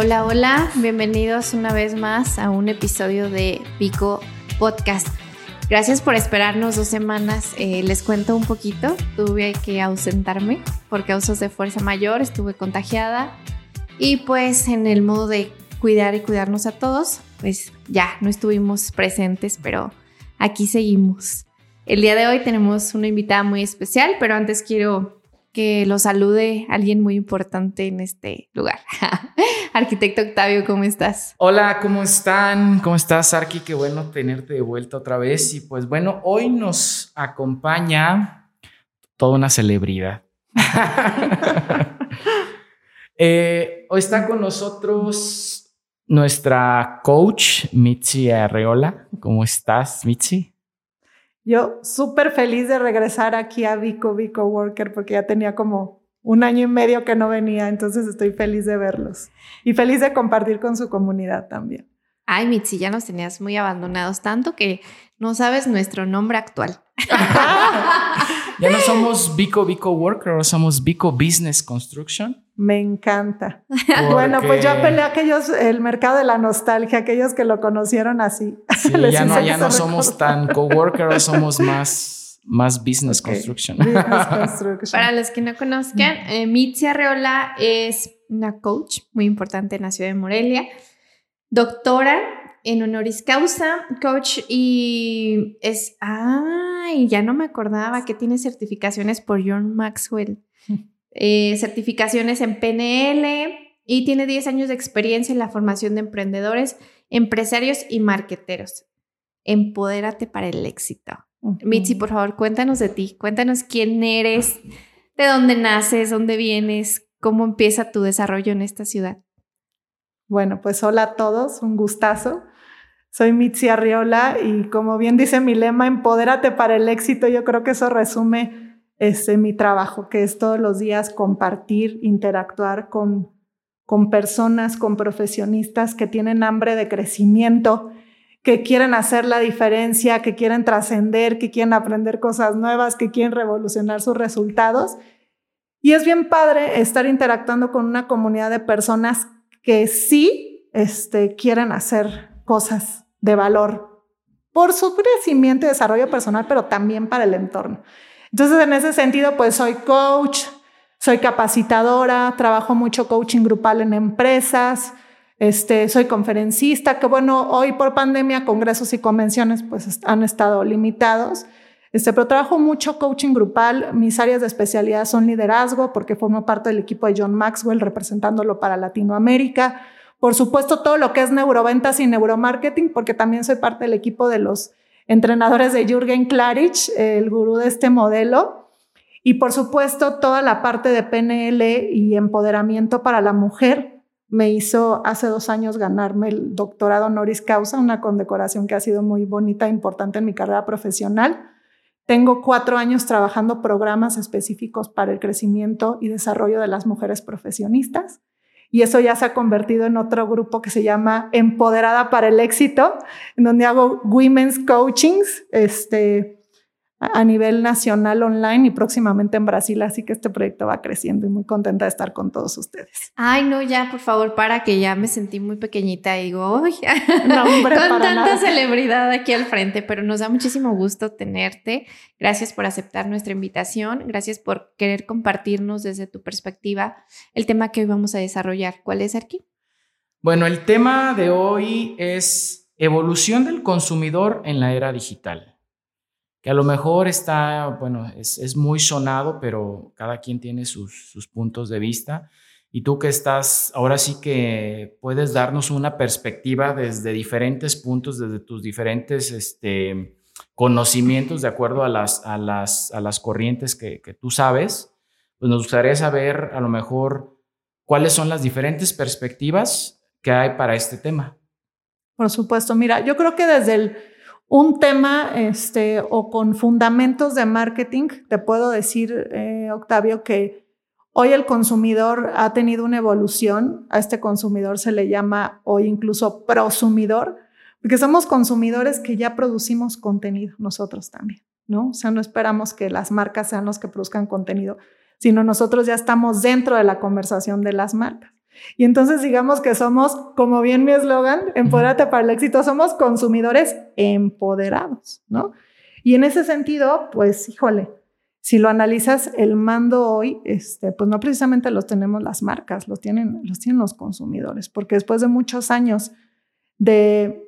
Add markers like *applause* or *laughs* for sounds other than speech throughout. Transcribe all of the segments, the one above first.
Hola, hola, bienvenidos una vez más a un episodio de Pico Podcast. Gracias por esperarnos dos semanas. Eh, les cuento un poquito. Tuve que ausentarme por causas de fuerza mayor, estuve contagiada y pues en el modo de cuidar y cuidarnos a todos, pues ya no estuvimos presentes, pero aquí seguimos. El día de hoy tenemos una invitada muy especial, pero antes quiero que lo salude alguien muy importante en este lugar. *laughs* Arquitecto Octavio, ¿cómo estás? Hola, ¿cómo están? ¿Cómo estás, Arqui? Qué bueno tenerte de vuelta otra vez. Y pues bueno, hoy nos acompaña toda una celebridad. *laughs* Eh, hoy está con nosotros nuestra coach, Mitzi Arreola. ¿Cómo estás, Mitzi? Yo súper feliz de regresar aquí a Vico, Vico Worker, porque ya tenía como un año y medio que no venía, entonces estoy feliz de verlos y feliz de compartir con su comunidad también. Ay, Mitzi, ya nos tenías muy abandonados, tanto que no sabes nuestro nombre actual. *laughs* *laughs* ya no somos Vico Vico Worker, ahora somos Vico Business Construction. Me encanta. *laughs* Bueno, pues yo apelé a aquellos, el mercado de la nostalgia, aquellos que lo conocieron así. *laughs* Sí, ya no, ya no somos tan coworker, somos *laughs* más, más business, construction. business construction. Para los que no conozcan, eh, Mitzi Arreola es una coach muy importante en la ciudad de Morelia, doctora en honoris causa, coach y es, ay, ya no me acordaba que tiene certificaciones por John Maxwell. Eh, certificaciones en PNL y tiene 10 años de experiencia en la formación de emprendedores, empresarios y marqueteros. Empodérate para el éxito. Mitzi, por favor, cuéntanos de ti, cuéntanos quién eres, de dónde naces, dónde vienes, cómo empieza tu desarrollo en esta ciudad. Bueno, pues hola a todos, un gustazo. Soy Mitzi Arriola y como bien dice mi lema, empodérate para el éxito. Yo creo que eso resume es mi trabajo, que es todos los días compartir, interactuar con, con personas, con profesionistas que tienen hambre de crecimiento, que quieren hacer la diferencia, que quieren trascender, que quieren aprender cosas nuevas, que quieren revolucionar sus resultados. Y es bien padre estar interactuando con una comunidad de personas que sí este, quieren hacer cosas de valor por su crecimiento y desarrollo personal, pero también para el entorno. Entonces, en ese sentido, pues soy coach, soy capacitadora, trabajo mucho coaching grupal en empresas, este, soy conferencista, que bueno, hoy por pandemia congresos y convenciones pues han estado limitados. Este, pero trabajo mucho coaching grupal. Mis áreas de especialidad son liderazgo, porque formo parte del equipo de John Maxwell representándolo para Latinoamérica. Por supuesto, todo lo que es neuroventas y neuromarketing, porque también soy parte del equipo de los entrenadores de Jürgen Klarich, el gurú de este modelo. Y por supuesto, toda la parte de PNL y empoderamiento para la mujer me hizo hace dos años ganarme el doctorado honoris causa, una condecoración que ha sido muy bonita e importante en mi carrera profesional. Tengo cuatro años trabajando programas específicos para el crecimiento y desarrollo de las mujeres profesionistas y eso ya se ha convertido en otro grupo que se llama Empoderada para el Éxito, en donde hago women's coachings este, a nivel nacional online y próximamente en Brasil, así que este proyecto va creciendo y muy contenta de estar con todos ustedes. Ay, no, ya, por favor, para que ya me sentí muy pequeñita y digo, no, hombre, con tanta celebridad aquí al frente, pero nos da muchísimo gusto tenerte. Gracias por aceptar nuestra invitación, gracias por querer compartirnos desde tu perspectiva el tema que hoy vamos a desarrollar. ¿Cuál es, aquí? Bueno, el tema de hoy es evolución del consumidor en la era digital que a lo mejor está, bueno, es, muy sonado, pero cada quien tiene sus, sus, puntos de vista. Y tú que estás, ahora sí que puedes darnos una perspectiva desde diferentes puntos, desde tus diferentes este, conocimientos, de acuerdo a las, a las, a las corrientes que, que tú sabes, pues nos gustaría saber a lo mejor cuáles son las diferentes perspectivas que hay para este tema. Por supuesto, mira, yo creo que desde el un tema este, o con fundamentos de marketing, te puedo decir, eh, Octavio, que hoy el consumidor ha tenido una evolución. A este consumidor se le llama hoy incluso prosumidor, porque somos consumidores que ya producimos contenido nosotros también, ¿no? O sea, no esperamos que las marcas sean los que produzcan contenido, sino nosotros ya estamos dentro de la conversación de las marcas. Y entonces digamos que somos, como bien mi eslogan, empodérate para el éxito, somos consumidores empoderados, ¿no? Y en ese sentido, pues, híjole, si lo analizas, el mando hoy, este, pues no precisamente los tenemos las marcas, los tienen, los tienen los consumidores, porque después de muchos años de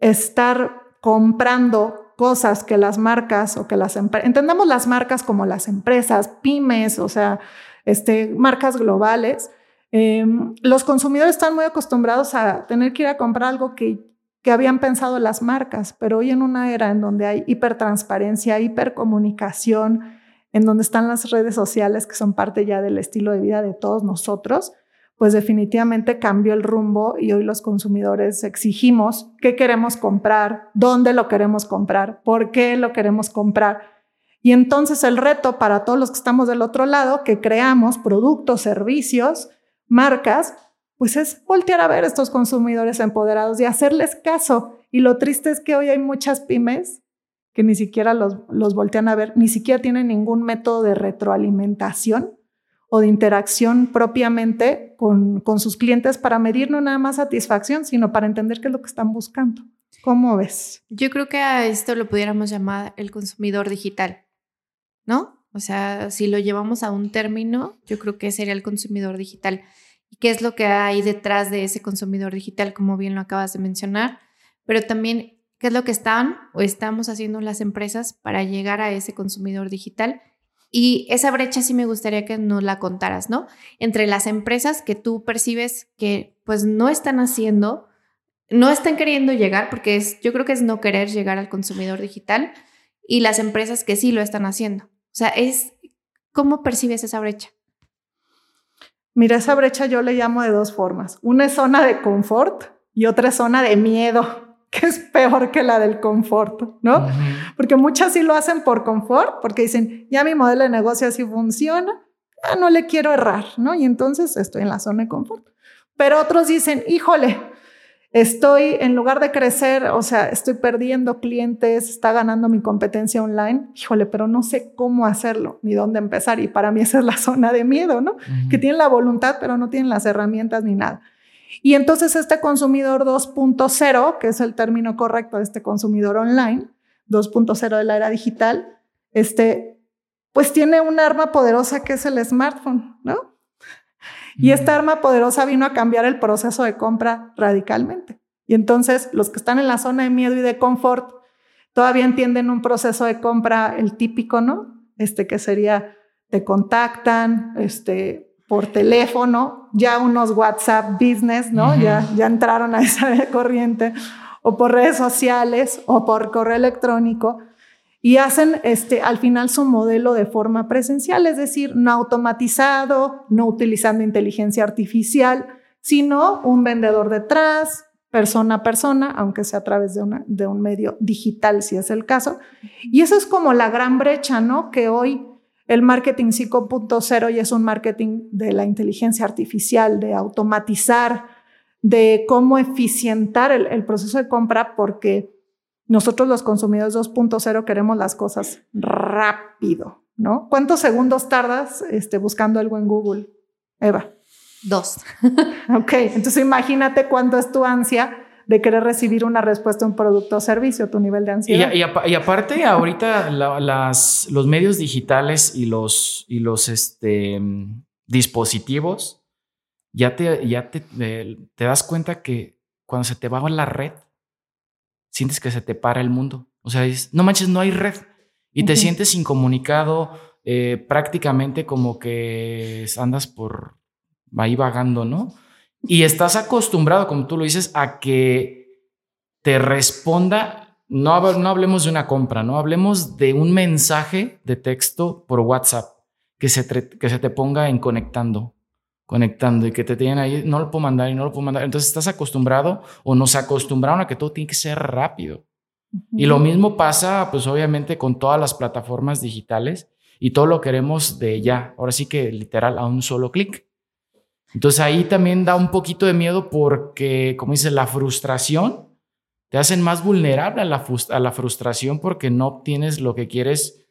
estar comprando cosas que las marcas o que las empresas, entendamos las marcas como las empresas, pymes, o sea, este, marcas globales, em, los consumidores están muy acostumbrados a tener que ir a comprar algo que, que habían pensado las marcas, pero hoy en una era en donde hay hipertransparencia, hipercomunicación, en donde están las redes sociales que son parte ya del estilo de vida de todos nosotros, pues definitivamente cambió el rumbo y hoy los consumidores exigimos qué queremos comprar, dónde lo queremos comprar, por qué lo queremos comprar. Y entonces el reto para todos los que estamos del otro lado, que creamos productos, servicios, marcas, pues es voltear a ver a estos consumidores empoderados y hacerles caso. Y lo triste es que hoy hay muchas pymes que ni siquiera los, los voltean a ver, ni siquiera tienen ningún método de retroalimentación o de interacción propiamente con, con, sus clientes para medir no nada más satisfacción, sino para entender qué es lo que están buscando. ¿Cómo ves? Yo creo que a esto lo pudiéramos llamar el consumidor digital, ¿no? O sea, si lo llevamos a un término, yo creo que sería el consumidor digital. ¿Y qué es lo que hay detrás de ese consumidor digital, como bien lo acabas de mencionar? Pero también, ¿qué es lo que están o estamos haciendo las empresas para llegar a ese consumidor digital? Y esa brecha sí me gustaría que nos la contaras, ¿no? Entre las empresas que tú percibes que pues no están haciendo, no están queriendo llegar, porque es, yo creo que es no querer llegar al consumidor digital, y las empresas que sí lo están haciendo. O sea, es, ¿cómo percibes esa brecha? Mira, esa brecha yo le llamo de dos formas. Una es zona de confort y otra es zona de miedo *laughs* que es peor que la del confort, ¿no? Porque muchas sí lo hacen por confort, porque dicen, ya mi modelo de negocio así funciona, ya no le quiero errar, ¿no? Y entonces estoy en la zona de confort. Pero otros dicen, híjole, estoy, en lugar de crecer, o sea, estoy perdiendo clientes, está ganando mi competencia online, híjole, pero no sé cómo hacerlo ni dónde empezar. Y para mí esa es la zona de miedo, ¿no? Que tienen la voluntad, pero no tienen las herramientas ni nada. Y entonces este consumidor 2.0, que es el término correcto de este consumidor online, 2.0 de la era digital, este, pues tiene un arma poderosa que es el smartphone, ¿no? Y esta arma poderosa vino a cambiar el proceso de compra radicalmente. Y entonces los que están en la zona de miedo y de confort todavía entienden un proceso de compra, el típico, ¿no? Este que sería, te contactan, este, por teléfono, ya unos WhatsApp business, ¿no? ya, ya entraron a esa *laughs* corriente, o por redes sociales, o por correo electrónico, y hacen este, al final su modelo de forma presencial, es decir, no automatizado, no utilizando inteligencia artificial, sino un vendedor detrás, persona a persona, aunque sea a través de, una, de un medio digital, si es el caso. Y eso es como la gran brecha, ¿no? Que hoy el marketing 5.0 ya es un marketing de la inteligencia artificial, de automatizar, de cómo eficientar el, proceso de compra, porque nosotros los consumidores 2.0 queremos las cosas rápido, ¿no? ¿Cuántos segundos tardas este, buscando algo en Google, Eva? Dos. *laughs* ok, entonces imagínate cuánto es tu ansia de querer recibir una respuesta a un producto o servicio, tu nivel de ansiedad. Y, aparte, ahorita las, los medios digitales y los, y los este, dispositivos, ya, te, ya te, te das cuenta que cuando se te va la red, sientes que se te para el mundo. O sea, no manches, no hay red. Y te sientes incomunicado, eh, prácticamente como que andas por ahí vagando, ¿no? Y estás acostumbrado, como tú lo dices, a que te responda, no, no hablemos de una compra, no hablemos de un mensaje de texto por WhatsApp que se, que se te ponga en conectando, conectando y que te tienen ahí, no lo puedo mandar y no lo puedo mandar. Entonces estás acostumbrado o nos acostumbraron a que todo tiene que ser rápido. Y lo mismo pasa, pues obviamente, con todas las plataformas digitales y todo lo queremos de ya, ahora sí que literal a un solo clic. Entonces ahí también da un poquito de miedo porque, como dice, la frustración te hacen más vulnerable a la, a la frustración porque no obtienes lo que quieres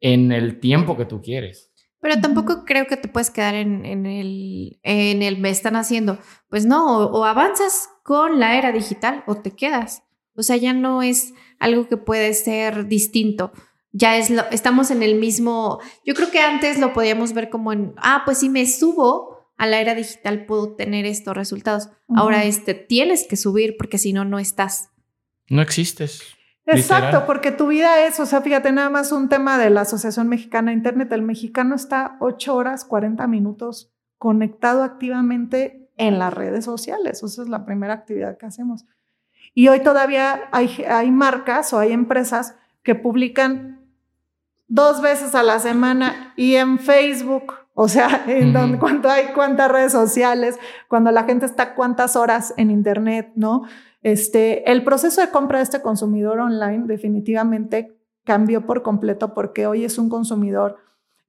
en el tiempo que tú quieres. Pero tampoco creo que te puedes quedar en, el, en el me están haciendo. Pues no, o, avanzas con la era digital o te quedas. O sea, ya no es algo que puede ser distinto. Ya es lo, estamos en el mismo. Yo creo que antes lo podíamos ver como en, ah, pues si me subo a la era digital puedo tener estos resultados. Ahora este tienes que subir porque si no no estás. No existes. Exacto, porque tu vida es, o sea, fíjate, nada más un tema de la Asociación Mexicana de Internet. El mexicano está 8 horas 40 minutos conectado activamente en las redes sociales. Esa es la primera actividad que hacemos. Y hoy todavía hay, hay marcas o hay empresas que publican dos veces a la semana y en Facebook, o sea, *laughs* en donde, cuando hay cuántas redes sociales, cuando la gente está cuántas horas en Internet, ¿no? Este, el proceso de compra de este consumidor online definitivamente cambió por completo porque hoy es un consumidor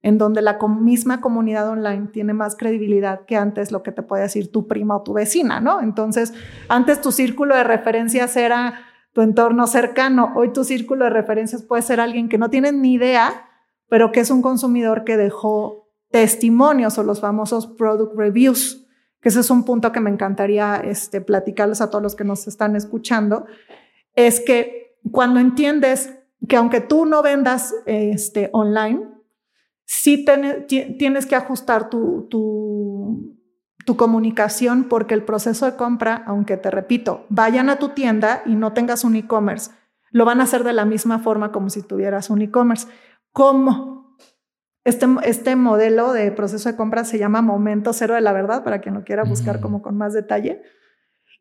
en donde la misma comunidad online tiene más credibilidad que antes lo que te puede decir tu prima o tu vecina, ¿no? Entonces, antes tu círculo de referencias era tu entorno cercano, hoy tu círculo de referencias puede ser alguien que no tiene ni idea, pero que es un consumidor que dejó testimonios o los famosos product reviews que ese es un punto que me encantaría este, platicarles a todos los que nos están escuchando, es que cuando entiendes que aunque tú no vendas este, online, sí tienes que ajustar tu, tu, tu comunicación porque el proceso de compra, aunque te repito, vayan a tu tienda y no tengas un e-commerce, lo van a hacer de la misma forma como si tuvieras un e-commerce. ¿Cómo? Este, este, modelo de proceso de compra se llama momento cero de la verdad, para quien lo quiera buscar como con más detalle.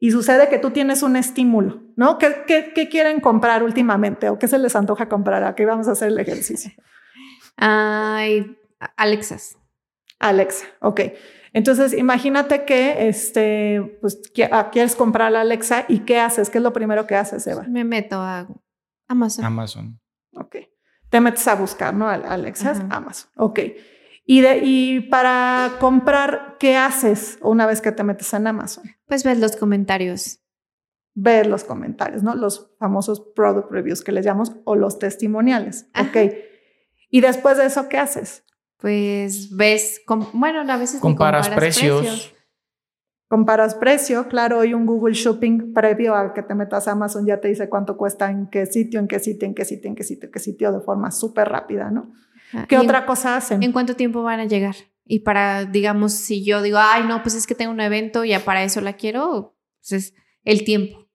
Y sucede que tú tienes un estímulo, ¿no? ¿Qué, qué, quieren comprar últimamente o qué se les antoja comprar? Aquí vamos a hacer el ejercicio. *laughs* Ay, Alexas. Alexa, ok. Entonces, imagínate que este, pues, ah, quieres comprar la Alexa y ¿qué haces? ¿Qué es lo primero que haces, Eva? Me meto a Amazon. Amazon. Te metes a buscar, ¿no? Alexa, Amazon. Ok. Y, de, y para comprar, ¿qué haces una vez que te metes en Amazon? Pues ves los comentarios. Ver los comentarios, ¿no? Los famosos product reviews que les llamamos o los testimoniales. Ok. Y después de eso, ¿qué haces? Pues ves, bueno, a veces comparas, precios Comparas precio, claro, hoy un Google Shopping previo a que te metas a Amazon ya te dice cuánto cuesta en qué sitio, en qué sitio, en qué sitio, en qué sitio, en qué sitio, de forma súper rápida, ¿no? ¿Qué otra cosa hacen? ¿En cuánto tiempo van a llegar? Y para, digamos, si yo digo, ay, no, pues es que tengo un evento, ya para eso la quiero, pues es el tiempo.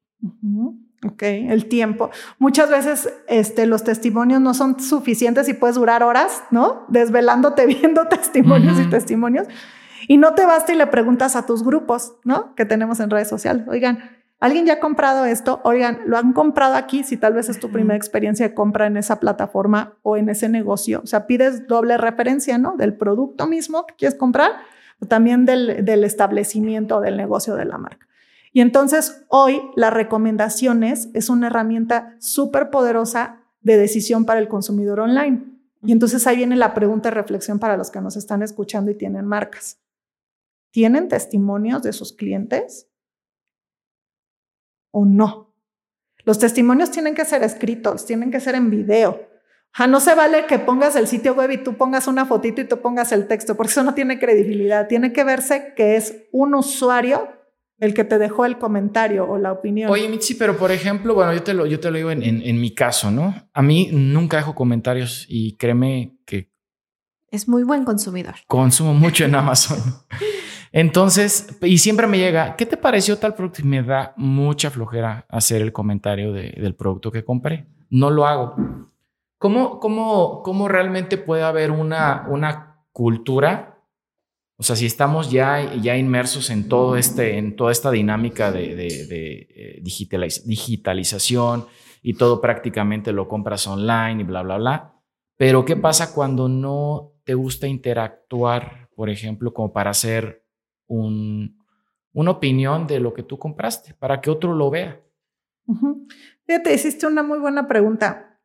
Ok, el tiempo. Muchas veces este, los testimonios no son suficientes y puedes durar horas, ¿no? Desvelándote *laughs* viendo testimonios y testimonios. Y no te basta y le preguntas a tus grupos, ¿no? Que tenemos en redes sociales. Oigan, ¿alguien ya ha comprado esto? Oigan, ¿lo han comprado aquí? Si tal vez es tu primera experiencia de compra en esa plataforma o en ese negocio. O sea, pides doble referencia, ¿no? Del producto mismo que quieres comprar, o también del, del establecimiento del negocio de la marca. Y entonces hoy las recomendaciones es una herramienta súper poderosa de decisión para el consumidor online. Y entonces ahí viene la pregunta de reflexión para los que nos están escuchando y tienen marcas. ¿Tienen testimonios de sus clientes o no? Los testimonios tienen que ser escritos, tienen que ser en video. O no se vale que pongas el sitio web y tú pongas una fotito y tú pongas el texto, porque eso no tiene credibilidad. Tiene que verse que es un usuario el que te dejó el comentario o la opinión. Oye, Mitzi, pero por ejemplo, bueno, yo te lo, yo te lo digo en, en, mi caso, ¿no? A mí nunca dejo comentarios y créeme que... Es muy buen consumidor. Consumo mucho en Amazon. *laughs* Entonces, y siempre me llega, ¿qué te pareció tal producto? Y me da mucha flojera hacer el comentario del producto que compré. No lo hago. ¿Cómo, cómo, cómo realmente puede haber una, una cultura? O sea, si estamos ya, ya inmersos en, todo este, en toda esta dinámica de, de, eh, digitalización y todo prácticamente lo compras online y bla, bla, bla. Pero ¿qué pasa cuando no te gusta interactuar, por ejemplo, como para hacer una opinión de lo que tú compraste para que otro lo vea. Fíjate, hiciste una muy buena pregunta.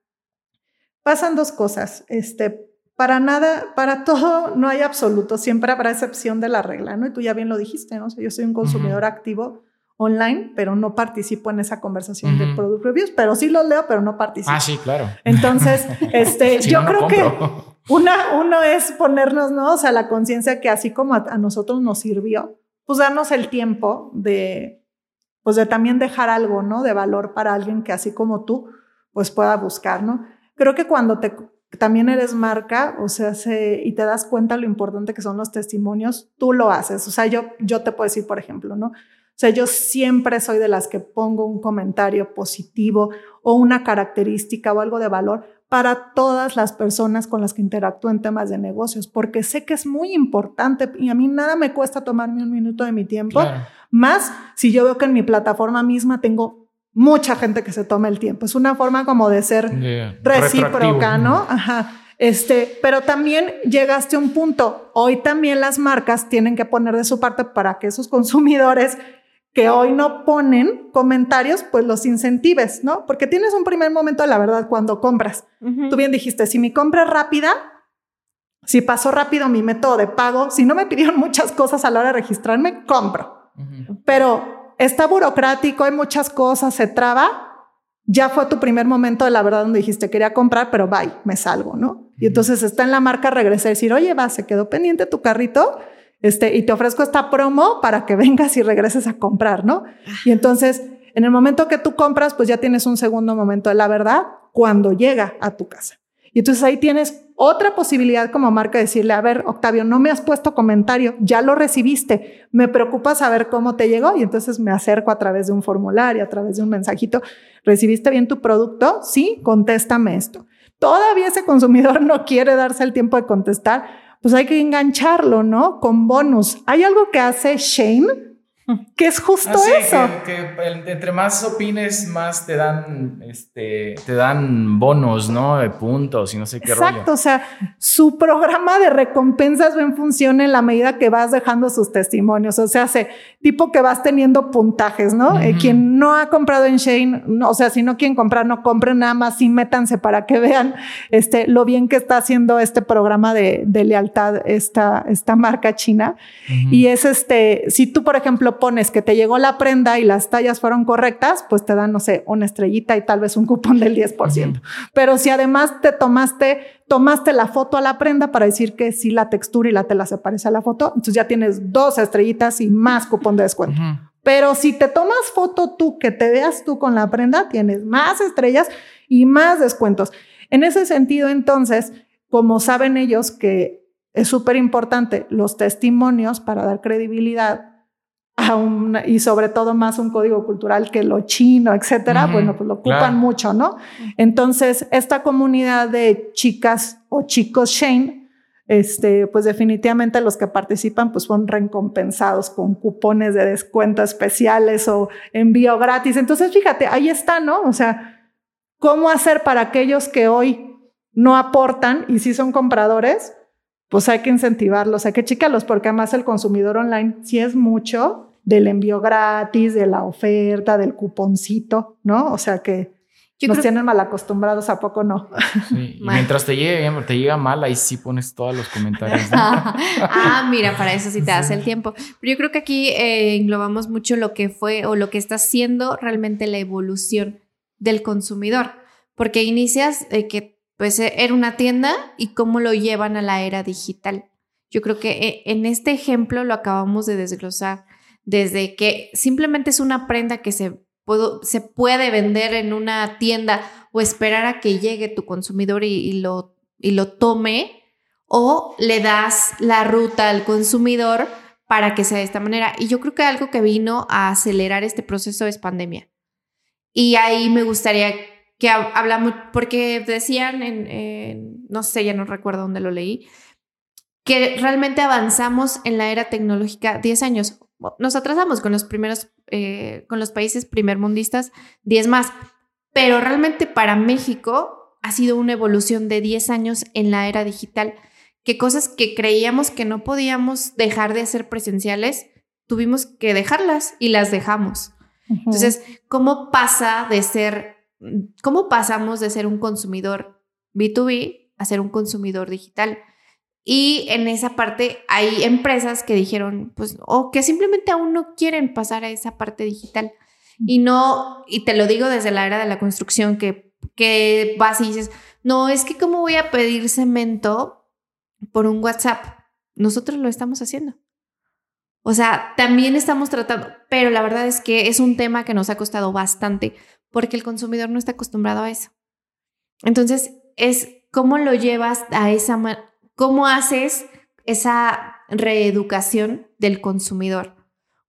Pasan dos cosas. Este, para nada, para *laughs* todo no hay absoluto, siempre habrá excepción de la regla, ¿no? Y tú ya bien lo dijiste, ¿no? yo soy un consumidor activo online, pero no participo en esa conversación de product reviews, pero sí los leo, pero no participo. Ah, sí, claro. Entonces, *laughs* este, yo creo que Uno es ponernos, ¿no? O sea, la conciencia que así como a, nosotros nos sirvió, pues darnos el tiempo de, pues de también dejar algo, ¿no? De valor para alguien que así como tú, pues pueda buscar, ¿no? Creo que cuando te también eres marca, o sea, se, y te das cuenta lo importante que son los testimonios, tú lo haces. O sea, yo, yo te puedo decir, por ejemplo, ¿no? O sea, yo siempre soy de las que pongo un comentario positivo o una característica o algo de valor para todas las personas con las que interactúo en temas de negocios, porque sé que es muy importante y a mí nada me cuesta tomarme un minuto de mi tiempo, más si yo veo que en mi plataforma misma tengo mucha gente que se toma el tiempo. Es una forma como de ser recíproca, ¿no? Ajá. Este, pero también llegaste a un punto. Hoy también las marcas tienen que poner de su parte para que esos consumidores que hoy no ponen comentarios, pues los incentives, ¿no? Porque tienes un primer momento de la verdad cuando compras. Tú bien dijiste, si mi compra es rápida, si pasó rápido mi método de pago, si no me pidieron *laughs* muchas cosas a la hora de registrarme, compro. Pero está burocrático, hay muchas cosas, se traba. Ya fue tu primer momento de la verdad donde dijiste quería comprar, pero bye, me salgo, ¿no? Y entonces está en la marca regresar y decir, oye, va, se quedó pendiente tu carrito este, y te ofrezco esta promo para que vengas y regreses a comprar, ¿no? Y entonces, en el momento que tú compras, pues ya tienes un segundo momento de la verdad cuando llega a tu casa. Y entonces ahí tienes otra posibilidad como marca de decirle, a ver, Octavio, no me has puesto comentario, ya lo recibiste, me preocupa saber cómo te llegó y entonces me acerco a través de un formulario, a través de un mensajito, ¿recibiste bien tu producto? Sí, contéstame esto. Todavía ese consumidor *laughs* no quiere darse el tiempo de contestar, pues hay que engancharlo, ¿no? Con bonus. Hay algo que hace Shane que es justo ah, eso. Que, entre más opines, más te dan, este, te dan bonos, ¿no? De puntos y no sé qué Exacto, o sea, su programa de recompensas va en función en la medida que vas dejando sus testimonios. O sea, hace tipo que vas teniendo puntajes, ¿no? Eh, quien no ha comprado en Shane, o sea, si no quieren comprar, no compren nada más y métanse para que vean este, lo bien que está haciendo este programa de, lealtad, esta, esta marca china. Y es este, si tú, por ejemplo, pones que te llegó la prenda y las tallas fueron correctas, pues te dan, no sé, una estrellita y tal vez un cupón del 10%. Pero si además te tomaste, tomaste la foto a la prenda para decir que sí la textura y la tela se parece a la foto, entonces ya tienes dos estrellitas y más cupón de descuento. Pero si te tomas foto tú, que te veas tú con la prenda, tienes más estrellas y más descuentos. En ese sentido, entonces, como saben ellos que es súper importante los testimonios para dar credibilidad y sobre todo más un código cultural que lo chino, etcétera, bueno, pues lo ocupan mucho, ¿no? Entonces, esta comunidad de chicas o chicos Shane, este, pues definitivamente los que participan pues son recompensados con cupones de descuento especiales o envío gratis. Entonces, fíjate, ahí está, ¿no? O sea, ¿cómo hacer para aquellos que hoy no aportan y sí son compradores? Pues hay que incentivarlos, hay que chicarlos, porque además el consumidor online, si es mucho, del envío gratis, de la oferta, del cuponcito, ¿no? O sea que nos tienen mal acostumbrados, ¿a poco no? Sí, y *laughs* mientras te llegue, te llega mal, ahí sí pones todos los comentarios. *laughs* ah, mira, para eso sí te das el tiempo. Pero yo creo que aquí eh, englobamos mucho lo que fue o lo que está haciendo realmente la evolución del consumidor, porque inicias de que pues era una tienda y cómo lo llevan a la era digital. Yo creo que eh, en este ejemplo lo acabamos de desglosar desde que simplemente es una prenda que se, se puede vender en una tienda o esperar a que llegue tu consumidor y, lo, y lo tome, o le das la ruta al consumidor para que sea de esta manera. Y yo creo que algo que vino a acelerar este proceso es pandemia. Y ahí me gustaría que hablamos, porque decían en, no sé, ya no recuerdo dónde lo leí, que realmente avanzamos en la era tecnológica 10 años nos atrasamos con los primeros, eh, con los países primermundistas, 10 más. Pero realmente para México ha sido una evolución de 10 años en la era digital, que cosas que creíamos que no podíamos dejar de hacer presenciales, tuvimos que dejarlas y las dejamos. Entonces, ¿cómo pasa de ser, cómo pasamos de ser un consumidor B2B a ser un consumidor digital? Y en esa parte hay empresas que dijeron, pues, o que simplemente aún no quieren pasar a esa parte digital. Y no, y te lo digo desde la era de la construcción, que, que vas y dices, no, es que cómo voy a pedir cemento por un WhatsApp. Nosotros lo estamos haciendo. O sea, también estamos tratando, pero la verdad es que es un tema que nos ha costado bastante porque el consumidor no está acostumbrado a eso. Entonces, es cómo lo llevas a esa, cómo haces esa reeducación del consumidor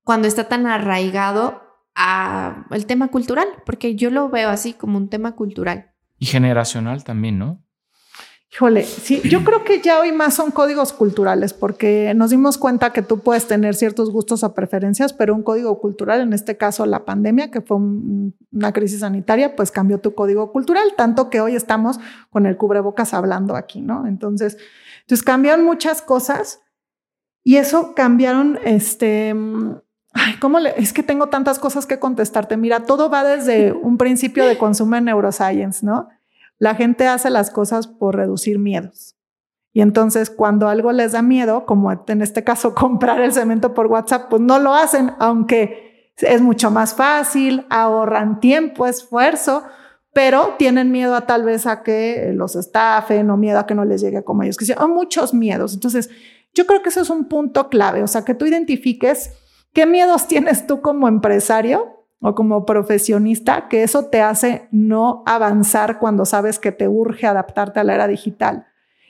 cuando está tan arraigado al tema cultural, porque yo lo veo así como un tema cultural. Y generacional también, ¿no? Híjole, sí, yo *clears throat* creo que ya hoy más son códigos culturales, porque nos dimos cuenta que tú puedes tener ciertos gustos o preferencias, pero un código cultural, en este caso la pandemia, que fue una crisis sanitaria, pues cambió tu código cultural, tanto que hoy estamos con el cubrebocas hablando aquí, ¿no? Entonces, entonces cambiaron muchas cosas y eso cambiaron, este, ay, ¿cómo le, es que tengo tantas cosas que contestarte. Mira, todo va desde un principio de consumo en neuroscience, ¿no? La gente hace las cosas por reducir miedos. Y entonces cuando algo les da miedo, como en este caso *laughs* comprar el cemento por WhatsApp, pues no lo hacen, aunque es mucho más fácil, ahorran tiempo, esfuerzo, pero tienen miedo a tal vez a que los estafen o miedo a que no les llegue como ellos quisieran, muchos miedos. Entonces, yo creo que eso es un punto clave, o sea, que tú identifiques qué miedos tienes tú como empresario o como profesionista, que eso te hace no avanzar cuando sabes que te urge adaptarte a la era digital.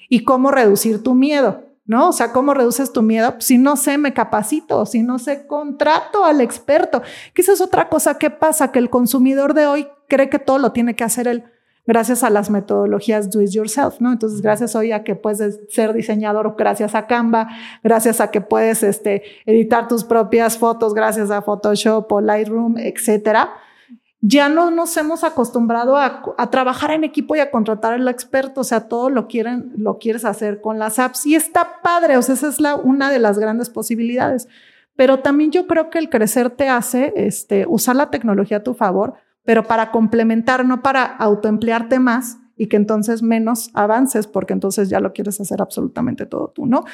Y cómo reducir tu miedo, ¿no? O sea, ¿cómo reduces tu miedo? Si no sé, me capacito, si no sé, contrato al experto. Que esa es otra cosa que pasa, que el consumidor de hoy cree que todo lo tiene que hacer él gracias a las metodologías do it yourself, ¿no? Entonces, gracias hoy a que puedes ser diseñador gracias a Canva, gracias a que puedes este, editar tus propias fotos gracias a Photoshop o Lightroom, etcétera. Ya no nos hemos acostumbrado a, trabajar en equipo y a contratar al experto, o sea, todo lo quieren, lo quieres hacer con las apps y está padre, o sea, esa es la, una de las grandes posibilidades. Pero también yo creo que el crecer te hace este, usar la tecnología a tu favor, pero para complementar, no para autoemplearte más y que entonces menos avances, porque entonces ya lo quieres hacer absolutamente todo tú, ¿no?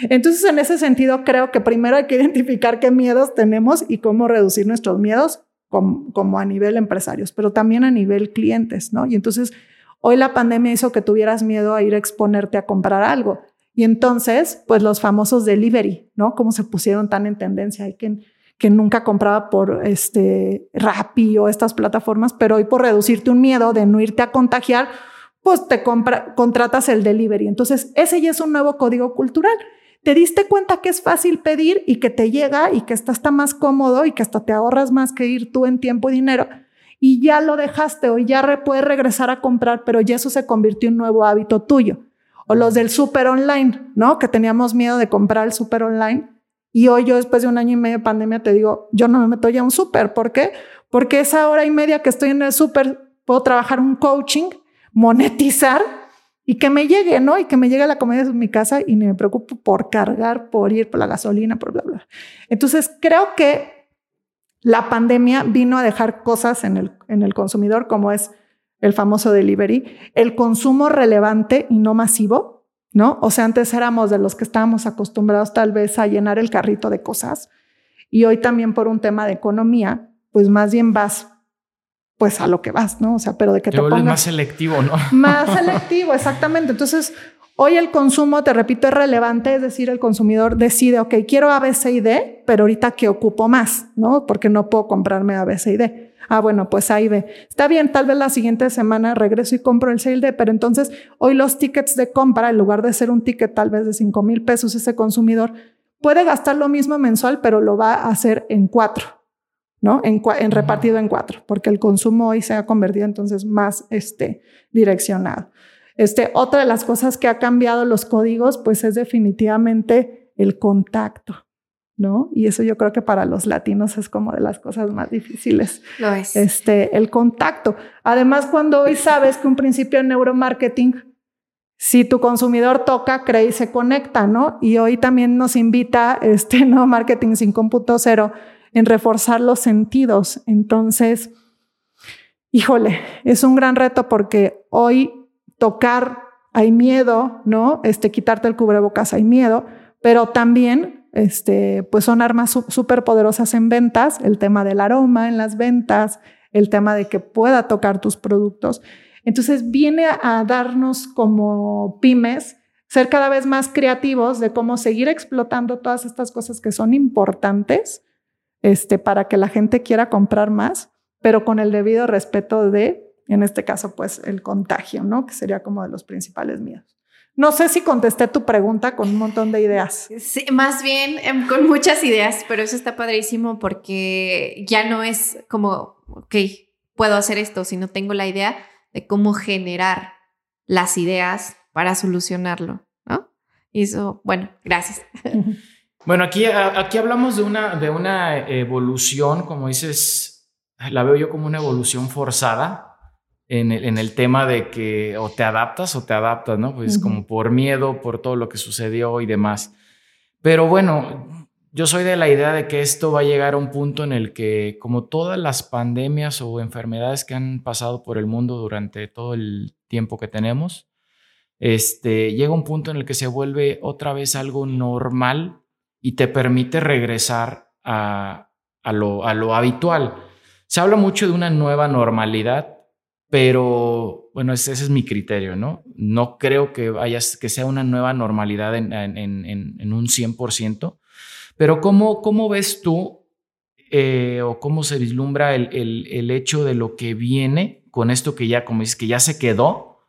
Entonces, en ese sentido, creo que primero hay que identificar qué miedos tenemos y cómo reducir nuestros miedos como, a nivel empresarios, pero también a nivel clientes, ¿no? Y entonces, hoy la pandemia hizo que tuvieras miedo a ir a exponerte a comprar algo. Y entonces, pues los famosos delivery, ¿no? Cómo se pusieron tan en tendencia. Hay que que nunca compraba por este Rappi o estas plataformas, pero hoy por reducirte un miedo de no irte a contagiar, pues te compra, contratas el delivery. Entonces, ese ya es un nuevo código cultural. Te diste cuenta que es fácil pedir y que te llega y que está hasta más cómodo y que hasta te ahorras más que ir tú en tiempo y dinero y ya lo dejaste o ya puedes regresar a comprar, pero ya eso se convirtió en un nuevo hábito tuyo. O los del súper online, ¿no? Que teníamos miedo de comprar el súper online y hoy yo después de un año y medio de pandemia te digo, yo no me meto ya a un súper. ¿Por qué? Porque esa hora y media que estoy en el súper, puedo trabajar un coaching, monetizar y que me llegue, ¿no? Y que me llegue la comida de mi casa y ni me preocupo por cargar, por ir por la gasolina, por bla, bla. Entonces, creo que la pandemia vino a dejar cosas en el, en el consumidor, como es el famoso delivery, el consumo relevante y no masivo, ¿no? O sea, antes éramos de los que estábamos acostumbrados tal vez a llenar el carrito de cosas y hoy también por un tema de economía, pues más bien vas pues a lo que vas, ¿no? O sea, pero de que te, te pongas más selectivo, ¿no? Más *laughs* selectivo, exactamente. Entonces, hoy el consumo, te repito, es relevante, es decir, el consumidor decide, ok, quiero A, B, C y D, pero ahorita que ocupo más, ¿no? Porque no puedo comprarme A, B, C y D. Ah, bueno, pues ahí ve. Está bien, tal vez la siguiente semana regreso y compro el sale de, pero entonces hoy los tickets de compra, en lugar de ser un ticket tal vez de 5 mil pesos, ese consumidor puede gastar lo mismo mensual, pero lo va a hacer en cuatro, ¿no? En, en repartido en cuatro, porque el consumo hoy se ha convertido entonces más este, direccionado. Este, otra de las cosas que ha cambiado los códigos, pues es definitivamente el contacto. ¿No? Y eso yo creo que para los latinos es como de las cosas más difíciles. Lo es. Este, el contacto. Además, cuando hoy sabes que un principio de neuromarketing, si tu consumidor toca, cree y se conecta, ¿no? Y hoy también nos invita este, *laughs* ¿no? Marketing 5.0 en reforzar los sentidos. Entonces, híjole, es un gran reto porque hoy tocar hay miedo, ¿no? Este, quitarte el cubrebocas hay miedo, pero también este, pues son armas súper poderosas en ventas, el tema del aroma en las ventas, el tema de que pueda tocar tus productos. Entonces viene a, darnos como pymes ser cada vez más creativos de cómo seguir explotando todas estas cosas que son importantes este, para que la gente quiera comprar más, pero con el debido respeto de, en este caso, pues el contagio, ¿no? Que sería como de los principales miedos. No sé si contesté tu pregunta con un montón de ideas. Sí, más bien em, con muchas ideas, pero eso está padrísimo porque ya no es como, ok, puedo hacer esto, sino tengo la idea de cómo generar las ideas para solucionarlo, ¿no? Y eso, bueno, gracias. *laughs* Bueno, aquí, aquí hablamos de una, de una evolución, como dices, la veo yo como una evolución forzada, en el, en el, tema de que o te adaptas o te adaptas, ¿no? Pues como por miedo, por todo lo que sucedió y demás. Pero bueno, yo soy de la idea de que esto va a llegar a un punto en el que, como todas las pandemias o enfermedades que han pasado por el mundo durante todo el tiempo que tenemos, este, llega un punto en el que se vuelve otra vez algo normal y te permite regresar a, a, lo, a lo habitual. Se habla mucho de una nueva normalidad, pero bueno, ese, es mi criterio, ¿no? No creo que, que sea una nueva normalidad en, un 100%, pero ¿cómo, cómo ves tú eh, o cómo se vislumbra el, hecho de lo que viene con esto que ya, como dices, que ya se quedó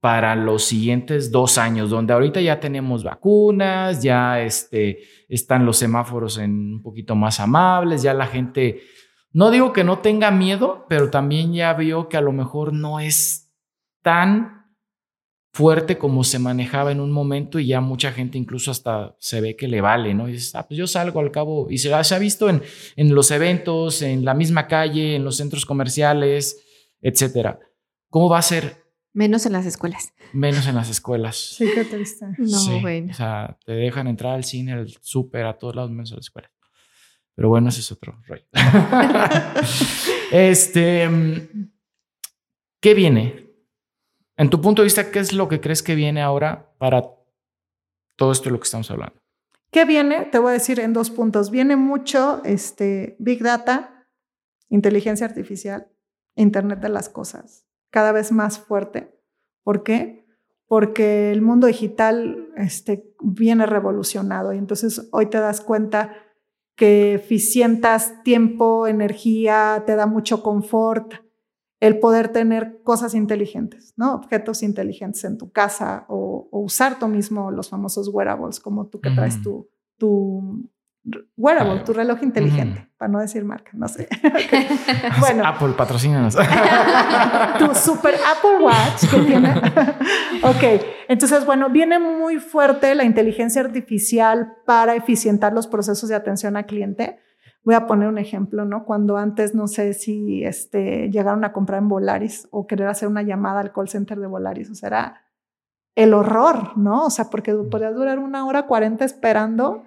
para los siguientes dos años, donde ahorita ya tenemos vacunas, ya este, están los semáforos en un poquito más amables, ya la gente no digo que no tenga miedo, pero también ya vio que a lo mejor no es tan fuerte como se manejaba en un momento y ya mucha gente incluso hasta se ve que le vale, ¿no? Y dices, ah, pues yo salgo al cabo y se, ha visto en, en los eventos, en la misma calle, en los centros comerciales, etcétera. ¿Cómo va a ser? Menos en las escuelas. Menos en las escuelas. Sí, qué triste. No, bueno. O sea, te dejan entrar al cine, al súper, a todos lados menos a la escuela. Pero bueno, ese es otro rey. *laughs* este, ¿qué viene? En tu punto de vista, ¿qué es lo que crees que viene ahora para todo esto de lo que estamos hablando? ¿Qué viene? Te voy a decir en dos puntos. Viene mucho este, Big Data, inteligencia artificial, Internet de las Cosas, cada vez más fuerte. ¿Por qué? Porque el mundo digital este, viene revolucionado y entonces hoy te das cuenta que eficientas tiempo, energía, te da mucho confort, el poder tener cosas inteligentes, ¿no? Objetos inteligentes en tu casa o, usar tú mismo los famosos wearables, como tú que traes tu, tu wearable, tu reloj inteligente, para no decir marca, no sé. *laughs* *laughs* bueno. *laughs* Apple, patrocínanos. tu super Apple Watch que tiene. ok, entonces, bueno, viene muy fuerte la inteligencia artificial para eficientar los procesos de atención al cliente. Voy a poner un ejemplo, ¿no? Cuando antes, no sé si este, llegaron a comprar en Volaris o querer hacer una llamada al call center de Volaris, o sea, era el horror, ¿no? O sea, porque podías durar una hora cuarenta esperando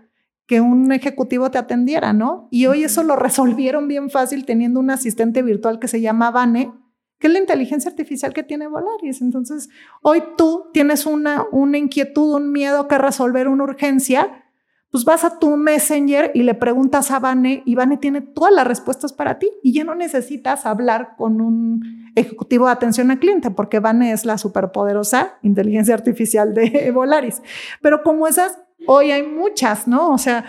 que un ejecutivo te atendiera, ¿no? Y hoy eso lo resolvieron bien fácil teniendo un asistente virtual que se llama Vane, que es la inteligencia artificial que tiene Volaris. Entonces, hoy tú tienes una, una inquietud, un miedo que resolver una urgencia, pues vas a tu Messenger y le preguntas a Vane y Vane tiene todas las respuestas para ti y ya no necesitas hablar con un ejecutivo de atención al cliente porque Vane es la superpoderosa inteligencia artificial de *laughs* Volaris. Pero como esas, hoy hay muchas, ¿no? O sea,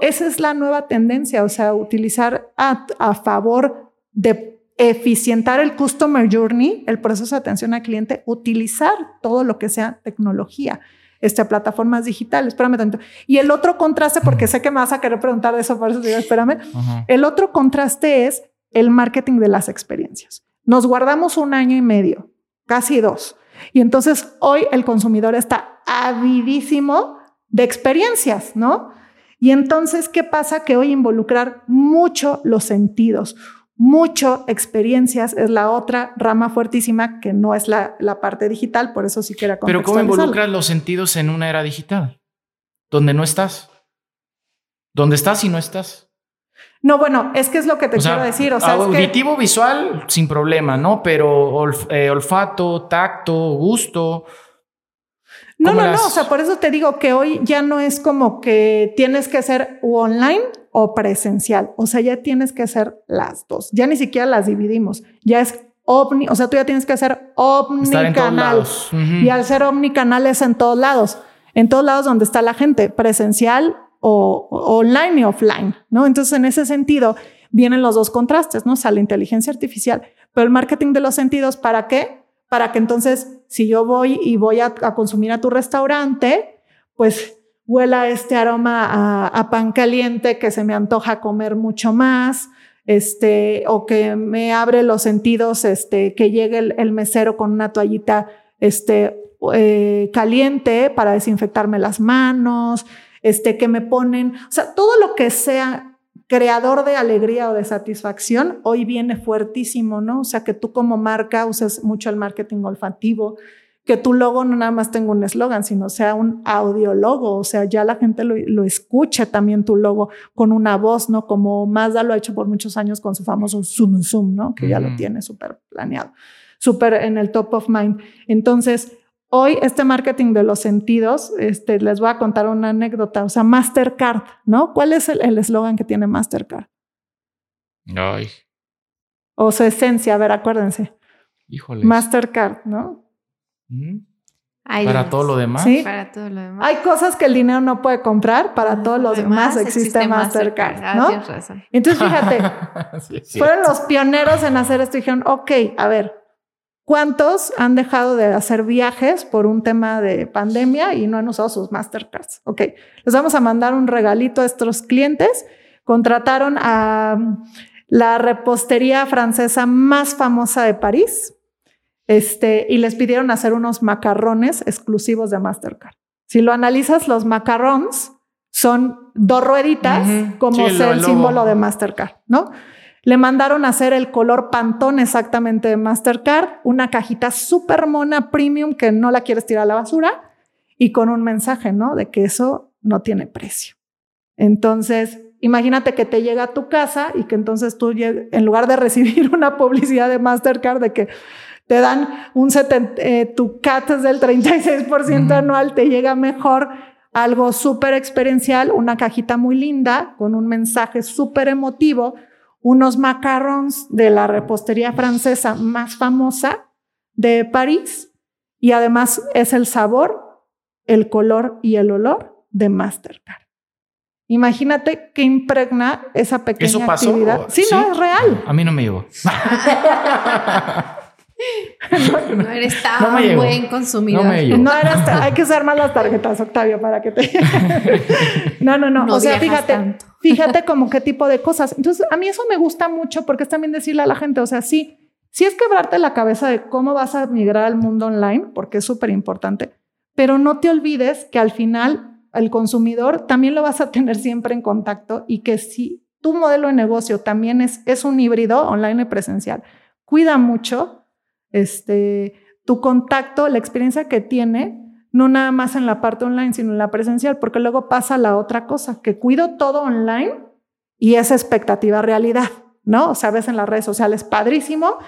esa es la nueva tendencia, o sea, utilizar a, a favor de eficientar el customer journey, el proceso de atención al cliente, utilizar todo lo que sea tecnología, este, plataformas digitales. Espérame tanto. Y el otro contraste, porque sé que me vas a querer preguntar de eso, por eso digo, espérame. El otro contraste es el marketing de las experiencias. Nos guardamos un año y medio, casi dos. Y entonces hoy el consumidor está avidísimo de experiencias, ¿no? Y entonces, ¿qué pasa? Que hoy involucrar mucho los sentidos, mucho experiencias es la otra rama fuertísima que no es la, la parte digital, por eso sí que era Pero ¿cómo involucras los sentidos en una era digital? Donde no estás. Donde estás y no estás. No, bueno, es que es lo que te quiero decir. O sea, auditivo, visual, sin problema, ¿no? Pero eh, olfato, tacto, gusto. No, no, no. O sea, por eso te digo que hoy ya no es como que tienes que ser online o presencial. O sea, ya tienes que hacer las dos. Ya ni siquiera las dividimos. Ya es omni, o sea, tú ya tienes que ser omnicanal. Y al ser omnicanal es en todos lados, en todos lados donde está la gente, presencial o, online y offline, ¿no? Entonces, en ese sentido, vienen los dos contrastes, ¿no? O sea, la inteligencia artificial, pero el marketing de los sentidos, ¿para qué? Para que entonces, si yo voy y voy a, consumir a tu restaurante, pues huela este aroma a, pan caliente que se me antoja comer mucho más, este, o que me abre los sentidos, este, que llegue el, mesero con una toallita, este, eh, caliente para desinfectarme las manos, este, que me ponen, o sea, todo lo que sea creador de alegría o de satisfacción, hoy viene fuertísimo, ¿no? O sea, que tú como marca usas mucho el marketing olfativo, que tu logo no nada más tenga un eslogan, sino sea un audiologo, o sea, ya la gente lo, lo escucha también tu logo con una voz, ¿no? Como Mazda lo ha hecho por muchos años con su famoso Zoom Zoom, ¿no? Que ya lo tiene súper planeado, súper en el top of mind. Entonces, Hoy este marketing de los sentidos, este, les voy a contar una anécdota, o sea, Mastercard, ¿no? ¿Cuál es el eslogan que tiene Mastercard? Ay. O su esencia, a ver, acuérdense. Híjole. Mastercard, ¿no? para todo lo demás. Sí, para todo lo demás. Hay cosas que el dinero no puede comprar, para todos los demás, existe, Mastercard, ah, ¿no? Tienes razón. Entonces, fíjate, *laughs* fueron los pioneros en hacer esto y dijeron, ok, a ver, ¿Cuántos han dejado de hacer viajes por un tema de pandemia y no han usado sus Mastercards? Ok, les vamos a mandar un regalito a estos clientes. Contrataron a mm, la repostería francesa más famosa de París este, y les pidieron hacer unos macarrones exclusivos de Mastercard. Si lo analizas, los macarrones son dos rueditas, como el símbolo de Mastercard, ¿no? Le mandaron a hacer el color pantón exactamente de Mastercard, una cajita súper mona premium que no la quieres tirar a la basura y con un mensaje, ¿no? De que eso no tiene precio. Entonces, imagínate que te llega a tu casa y que entonces tú, en lugar de recibir *laughs* una publicidad de Mastercard de que te dan un 70, eh, tu CAT es del 36% anual, te llega mejor algo súper experiencial, una cajita muy linda con un mensaje súper emotivo unos macarons de la repostería francesa más famosa de París y además es el sabor, el color y el olor de Mastercard. Imagínate que impregna esa pequeña ¿Eso pasó? actividad. Sí, no, es real. A mí no me llegó. *laughs* *laughs* no, eres tan buen consumidor. No, me no eres, hay que usar más las *laughs* tarjetas, Octavio, para que te. no, no, no. o sea, fíjate, fíjate como qué tipo de cosas. Entonces, a mí eso me gusta mucho porque es también decirle a la gente, o sea, sí, sí es quebrarte la cabeza de cómo vas a migrar al mundo online, porque es súper importante, pero no te olvides que al final el consumidor también lo vas a tener siempre en contacto y que si tu modelo de negocio también es, es un híbrido online y presencial, cuida mucho este, tu contacto, la experiencia que tiene, no nada más en la parte online, sino en la presencial, porque luego pasa la otra cosa, que cuido todo online y esa expectativa realidad, ¿no? O sea, ves en las redes sociales, padrísimo,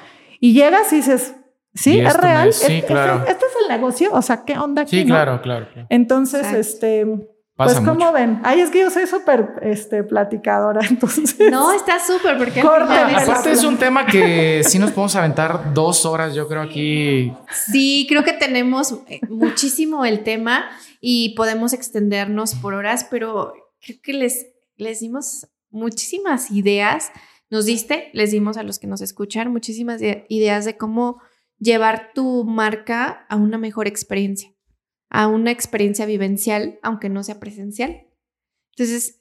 y llegas y dices, sí, es real, sí, claro. este, es el negocio, o sea, ¿qué onda aquí? Sí, claro, claro, Entonces, este pues como ven, ay, es que yo soy súper este, platicadora, *laughs* entonces. No, está súper, porque aparte es un tema que sí nos podemos aventar dos horas, yo creo aquí. Sí, creo que tenemos eh, muchísimo el tema y podemos extendernos por horas, pero creo que les, les dimos muchísimas ideas. Nos diste, les dimos a los que nos escuchan muchísimas ideas de cómo llevar tu marca a una mejor experiencia a una experiencia vivencial, aunque no sea presencial. Entonces,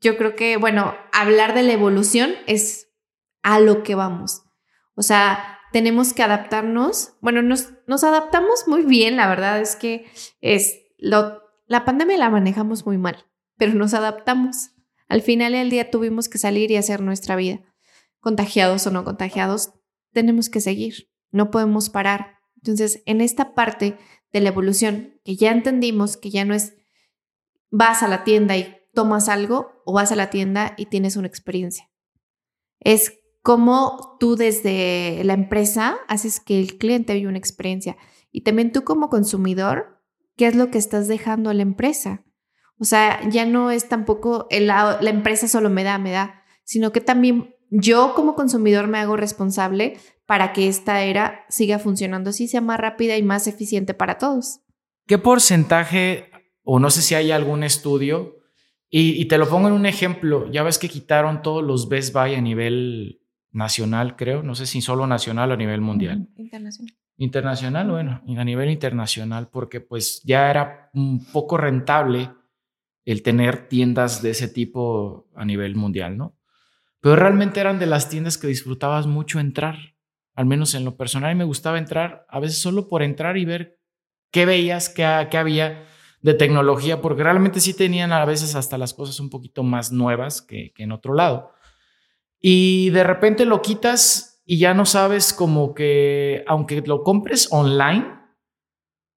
yo creo que, bueno, hablar de la evolución es a lo que vamos. O sea, tenemos que adaptarnos. Bueno, nos, nos adaptamos muy bien, la verdad es que es lo, la pandemia la manejamos muy mal, pero nos adaptamos. Al final del día tuvimos que salir y hacer nuestra vida. Contagiados o no contagiados, tenemos que seguir, no podemos parar. Entonces, en esta parte de la evolución, que ya entendimos que ya no es vas a la tienda y tomas algo o vas a la tienda y tienes una experiencia. Es como tú desde la empresa haces que el cliente viva una experiencia y también tú como consumidor, ¿qué es lo que estás dejando a la empresa? O sea, ya no es tampoco la empresa solo me da, me da, sino que también yo como consumidor me hago responsable para que esta era siga funcionando así, sea más rápida y más eficiente para todos. ¿Qué porcentaje, o no sé si hay algún estudio, y, te lo pongo en un ejemplo, ya ves que quitaron todos los Best Buy a nivel nacional, creo, no sé si solo nacional o a nivel mundial. Internacional. Internacional, bueno, a nivel internacional, porque pues ya era un poco rentable el tener tiendas de ese tipo a nivel mundial, ¿no? Pero realmente eran de las tiendas que disfrutabas mucho entrar, al menos en lo personal, y me gustaba entrar, a veces solo por entrar y ver qué veías, qué, había de tecnología, porque realmente sí tenían a veces hasta las cosas un poquito más nuevas que, que en otro lado. Y de repente lo quitas y ya no sabes como que, aunque lo compres online,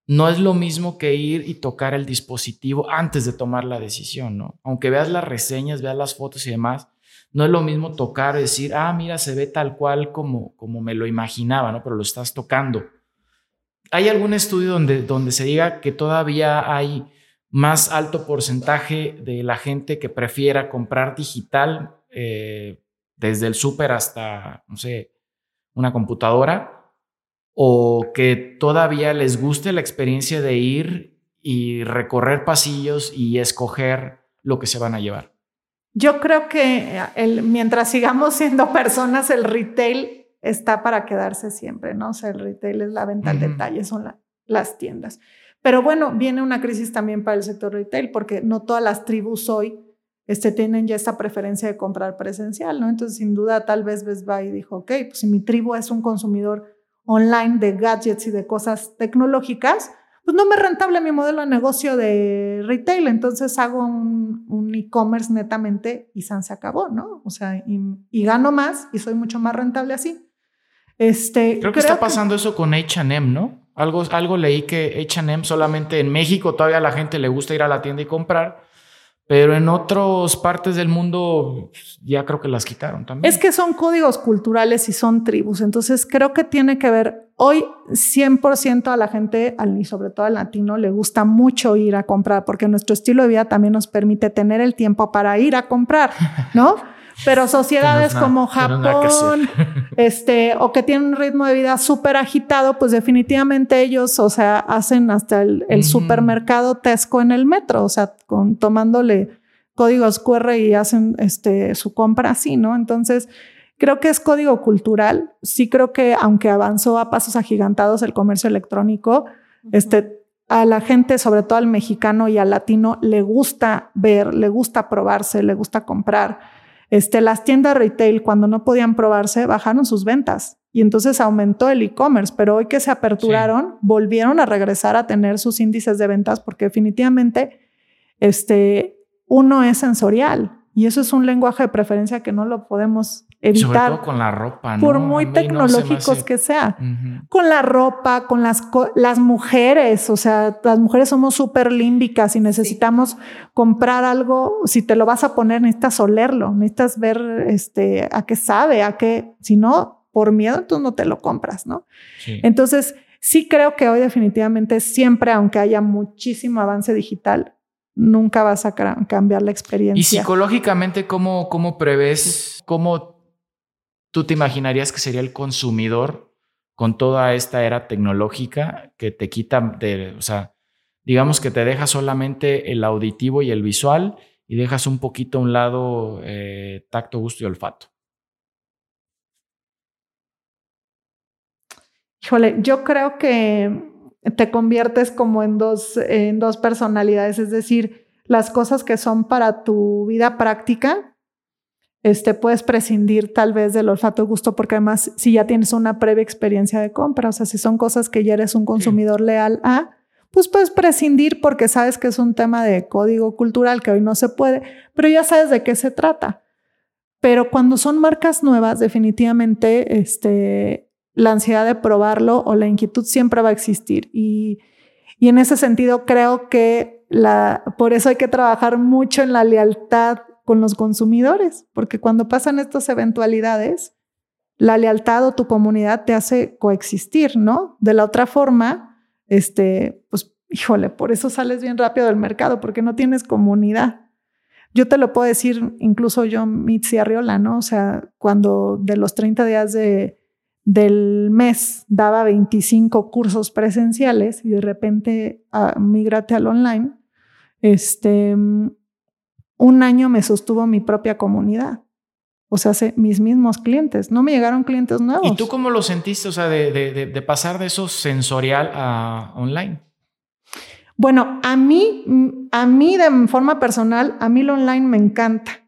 no es lo mismo que ir y tocar el dispositivo antes de tomar la decisión, ¿no? Aunque veas las reseñas, veas las fotos y demás, no es lo mismo tocar y decir, ah, mira, se ve tal cual como, como me lo imaginaba, ¿no? Pero lo estás tocando. ¿Hay algún estudio donde, donde se diga que todavía hay más alto porcentaje de la gente que prefiera comprar digital eh, desde el súper hasta, no sé, una computadora? o que todavía les guste la experiencia de ir y recorrer pasillos y escoger lo que se van a llevar? Yo creo que el, mientras sigamos siendo *laughs* personas, el retail está para quedarse siempre, ¿no? O sea, el retail es la venta al detalle, son las tiendas. Pero bueno, viene una crisis también para el sector retail porque no todas las tribus hoy este, tienen ya esta preferencia de comprar presencial, ¿no? Entonces, sin duda, tal vez Best Buy dijo, ok, pues si mi tribu es un consumidor online de gadgets y de cosas tecnológicas, pues no me rentable mi modelo de negocio de retail, entonces hago un, e-commerce netamente y se acabó, ¿no? O sea, y, gano más y soy mucho más rentable así. Este, creo que está pasando eso con H&M, ¿no? Algo, algo leí que H&M solamente en México todavía a la gente le gusta ir a la tienda y comprar, pero en otras partes del mundo pues, ya creo que las quitaron también. Es que son códigos culturales y son tribus. Entonces creo que tiene que ver, hoy 100% a la gente, y sobre todo al latino, le gusta mucho ir a comprar porque nuestro estilo de vida también nos permite tener el tiempo para ir a comprar, ¿no? *laughs* Pero sociedades como Japón, *laughs* este, o que tienen un ritmo de vida súper agitado, pues definitivamente ellos, o sea, hacen hasta el, supermercado Tesco en el metro, o sea, con, tomándole códigos QR y hacen este, su compra así, ¿no? Entonces, creo que es código cultural. Sí creo que aunque avanzó a pasos agigantados el comercio electrónico, este, a la gente, sobre todo al mexicano y al latino, le gusta ver, le gusta probarse, le gusta comprar. Este, las tiendas retail, cuando no podían probarse, bajaron sus ventas y entonces aumentó el e-commerce, pero hoy que se aperturaron, volvieron a regresar a tener sus índices de ventas porque definitivamente este, uno es sensorial y eso es un lenguaje de preferencia que no lo podemos evitar. Sobre todo con la ropa, Por muy tecnológicos que sea. Con la ropa, con las, las mujeres, o sea, las mujeres somos súper límbicas y necesitamos comprar algo, si te lo vas a poner, necesitas olerlo, necesitas ver este, a qué sabe, a qué, si no, por miedo, tú no te lo compras, ¿no? Entonces, sí creo que hoy definitivamente siempre, aunque haya muchísimo avance digital, nunca vas a cambiar la experiencia. Y psicológicamente, ¿cómo, cómo prevés, cómo ¿Tú te imaginarías que sería el consumidor con toda esta era tecnológica que te quita o sea, digamos que te deja solamente el auditivo y el visual y dejas un poquito a un lado eh, tacto, gusto y olfato? Híjole, yo creo que te conviertes como en dos, en dos personalidades, es decir, las cosas que son para tu vida práctica este, puedes prescindir tal vez del olfato gusto porque además si ya tienes una previa experiencia de compra, o sea, si son cosas que ya eres un consumidor leal a, pues puedes prescindir porque sabes que es un tema de código cultural que hoy no se puede, pero ya sabes de qué se trata. Pero cuando son marcas nuevas, definitivamente este, la ansiedad de probarlo o la inquietud siempre va a existir. Y, y en ese sentido creo que la, por eso hay que trabajar mucho en la lealtad con los consumidores, porque cuando pasan estas eventualidades, la lealtad o tu comunidad te hace coexistir, ¿no? De la otra forma, este, pues, híjole, por eso sales bien rápido del mercado, porque no tienes comunidad. yo te lo puedo decir, incluso yo, Mitzi Arriola, ¿no? O sea, cuando de los 30 días de, del mes daba 25 cursos presenciales y de repente ah, migrate al online, este, un año me sostuvo mi propia comunidad. O sea, mis mismos clientes. No me llegaron clientes nuevos. ¿Y tú cómo lo sentiste? O sea, de, de, de pasar de eso sensorial a online. Bueno, a mí, a mí de forma personal, a mí lo online me encanta.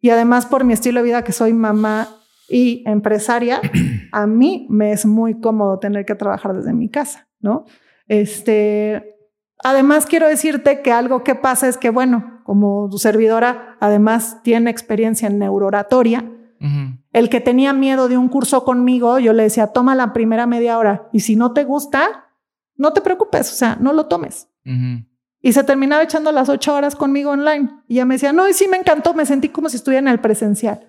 Y además por mi estilo de vida que soy mamá y empresaria, *clears throat* a mí me es muy cómodo tener que trabajar desde mi casa, ¿no? Este, además quiero decirte que algo que pasa es que, bueno, como tu servidora además tiene experiencia en neurooratoria, el que tenía miedo de un curso conmigo, yo le decía, toma la primera media hora y si no te gusta, no te preocupes, o sea, no lo tomes. Y se terminaba echando las ocho horas conmigo online. Y ella me decía, no, y sí me encantó, me sentí como si estuviera en el presencial.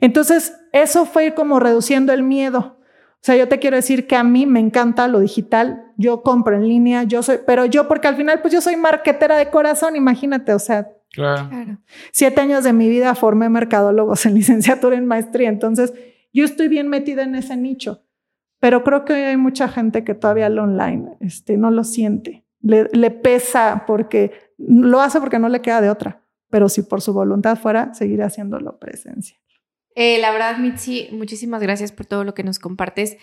Entonces, eso fue como reduciendo el miedo. O sea, yo te quiero decir que a mí me encanta lo digital. Yo compro en línea, yo soy, pero yo, porque al final, pues yo soy marquetera de corazón, imagínate, o sea, claro. siete años de mi vida formé mercadólogos en *laughs* licenciatura en maestría. Entonces, yo estoy bien metida en ese nicho, pero creo que hay mucha gente que todavía lo online este, no lo siente le, pesa porque lo hace porque no le queda de otra, pero si por su voluntad fuera, seguirá haciéndolo presencia. Eh, la verdad, Mitzi, muchísimas gracias por todo lo que nos compartes.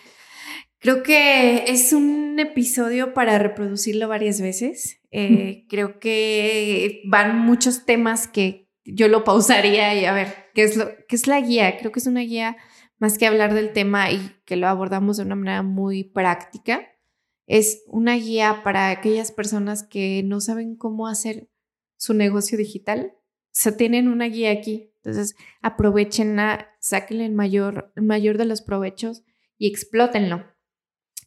Creo que es un episodio para reproducirlo varias veces. Eh, creo que van muchos temas que yo lo pausaría y a ver, ¿qué es, lo, ¿qué es la guía? Creo que es una guía más que hablar del tema y que lo abordamos de una manera muy práctica es una guía para aquellas personas que no saben cómo hacer su negocio digital. O sea, tienen una guía aquí. Entonces, aprovechenla, sáquenle el mayor, el mayor de los provechos y explótenlo.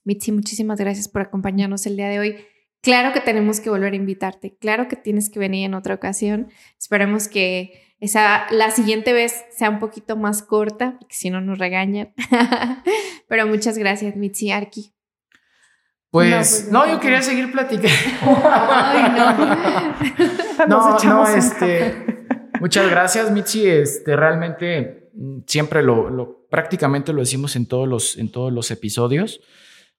Mitzi, muchísimas gracias por acompañarnos el día de hoy. Claro que tenemos que volver a invitarte. Claro que tienes que venir en otra ocasión. Esperemos que esa, la siguiente vez sea un poquito más corta, porque si no nos regañan. *laughs* Pero muchas gracias, Mitzi Arki. Pues, pues no, yo quería seguir platicando. *laughs* *laughs* no. no, este. Muchas gracias, Mitzi. Este, realmente mm, siempre lo, prácticamente lo decimos en todos los, en todos los episodios.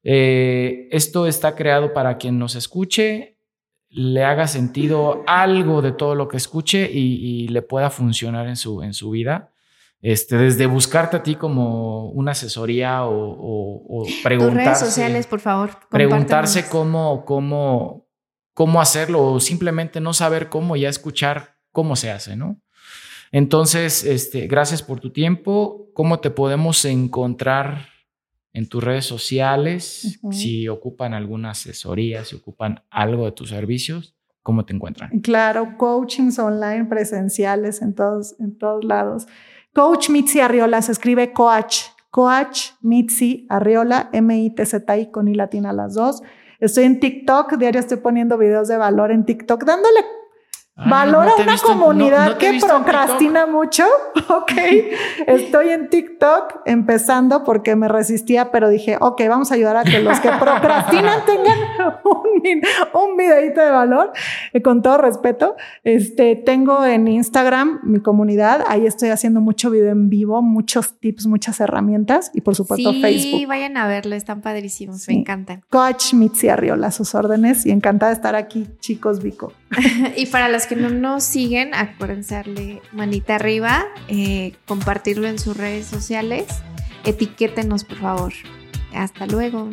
Eh, esto está creado para quien nos escuche, le haga sentido algo de todo lo que escuche y, y le pueda funcionar en su, en su vida. Este, desde buscarte a ti como una asesoría o, preguntarse. redes sociales, por favor. Preguntarse cómo, cómo, cómo hacerlo o simplemente no saber cómo, ya escuchar cómo se hace, ¿no? Entonces, este, gracias por tu tiempo. ¿Cómo te podemos encontrar en tus redes sociales? Si ocupan alguna asesoría, si ocupan algo de tus servicios, ¿cómo te encuentran? Claro, coachings online presenciales en todos, en todos lados. Coach Mitzi Arriola se escribe Coach. Coach Mitzi Arriola, M-I-T-Z-I con I latina las dos. Estoy en TikTok, diario estoy poniendo videos de valor en TikTok, dándole Valora una comunidad que procrastina mucho. *laughs* Ok. *laughs* Estoy en TikTok empezando porque me resistía, pero dije, ok, vamos a ayudar a que los que *laughs* procrastinan tengan un, un videito de valor. Eh, con todo respeto, este, tengo en Instagram mi comunidad. Ahí estoy haciendo mucho video en vivo, muchos tips, muchas herramientas y por supuesto Facebook. Sí, vayan a verlo, están padrísimos, me encantan. Coach Mitzi Arriola, sus órdenes y encantada de estar aquí, chicos Vico. *laughs* y para los que no nos siguen, acuérdense darle manita arriba, eh, compartirlo en sus redes sociales. Etiquétenos, por favor. Hasta luego.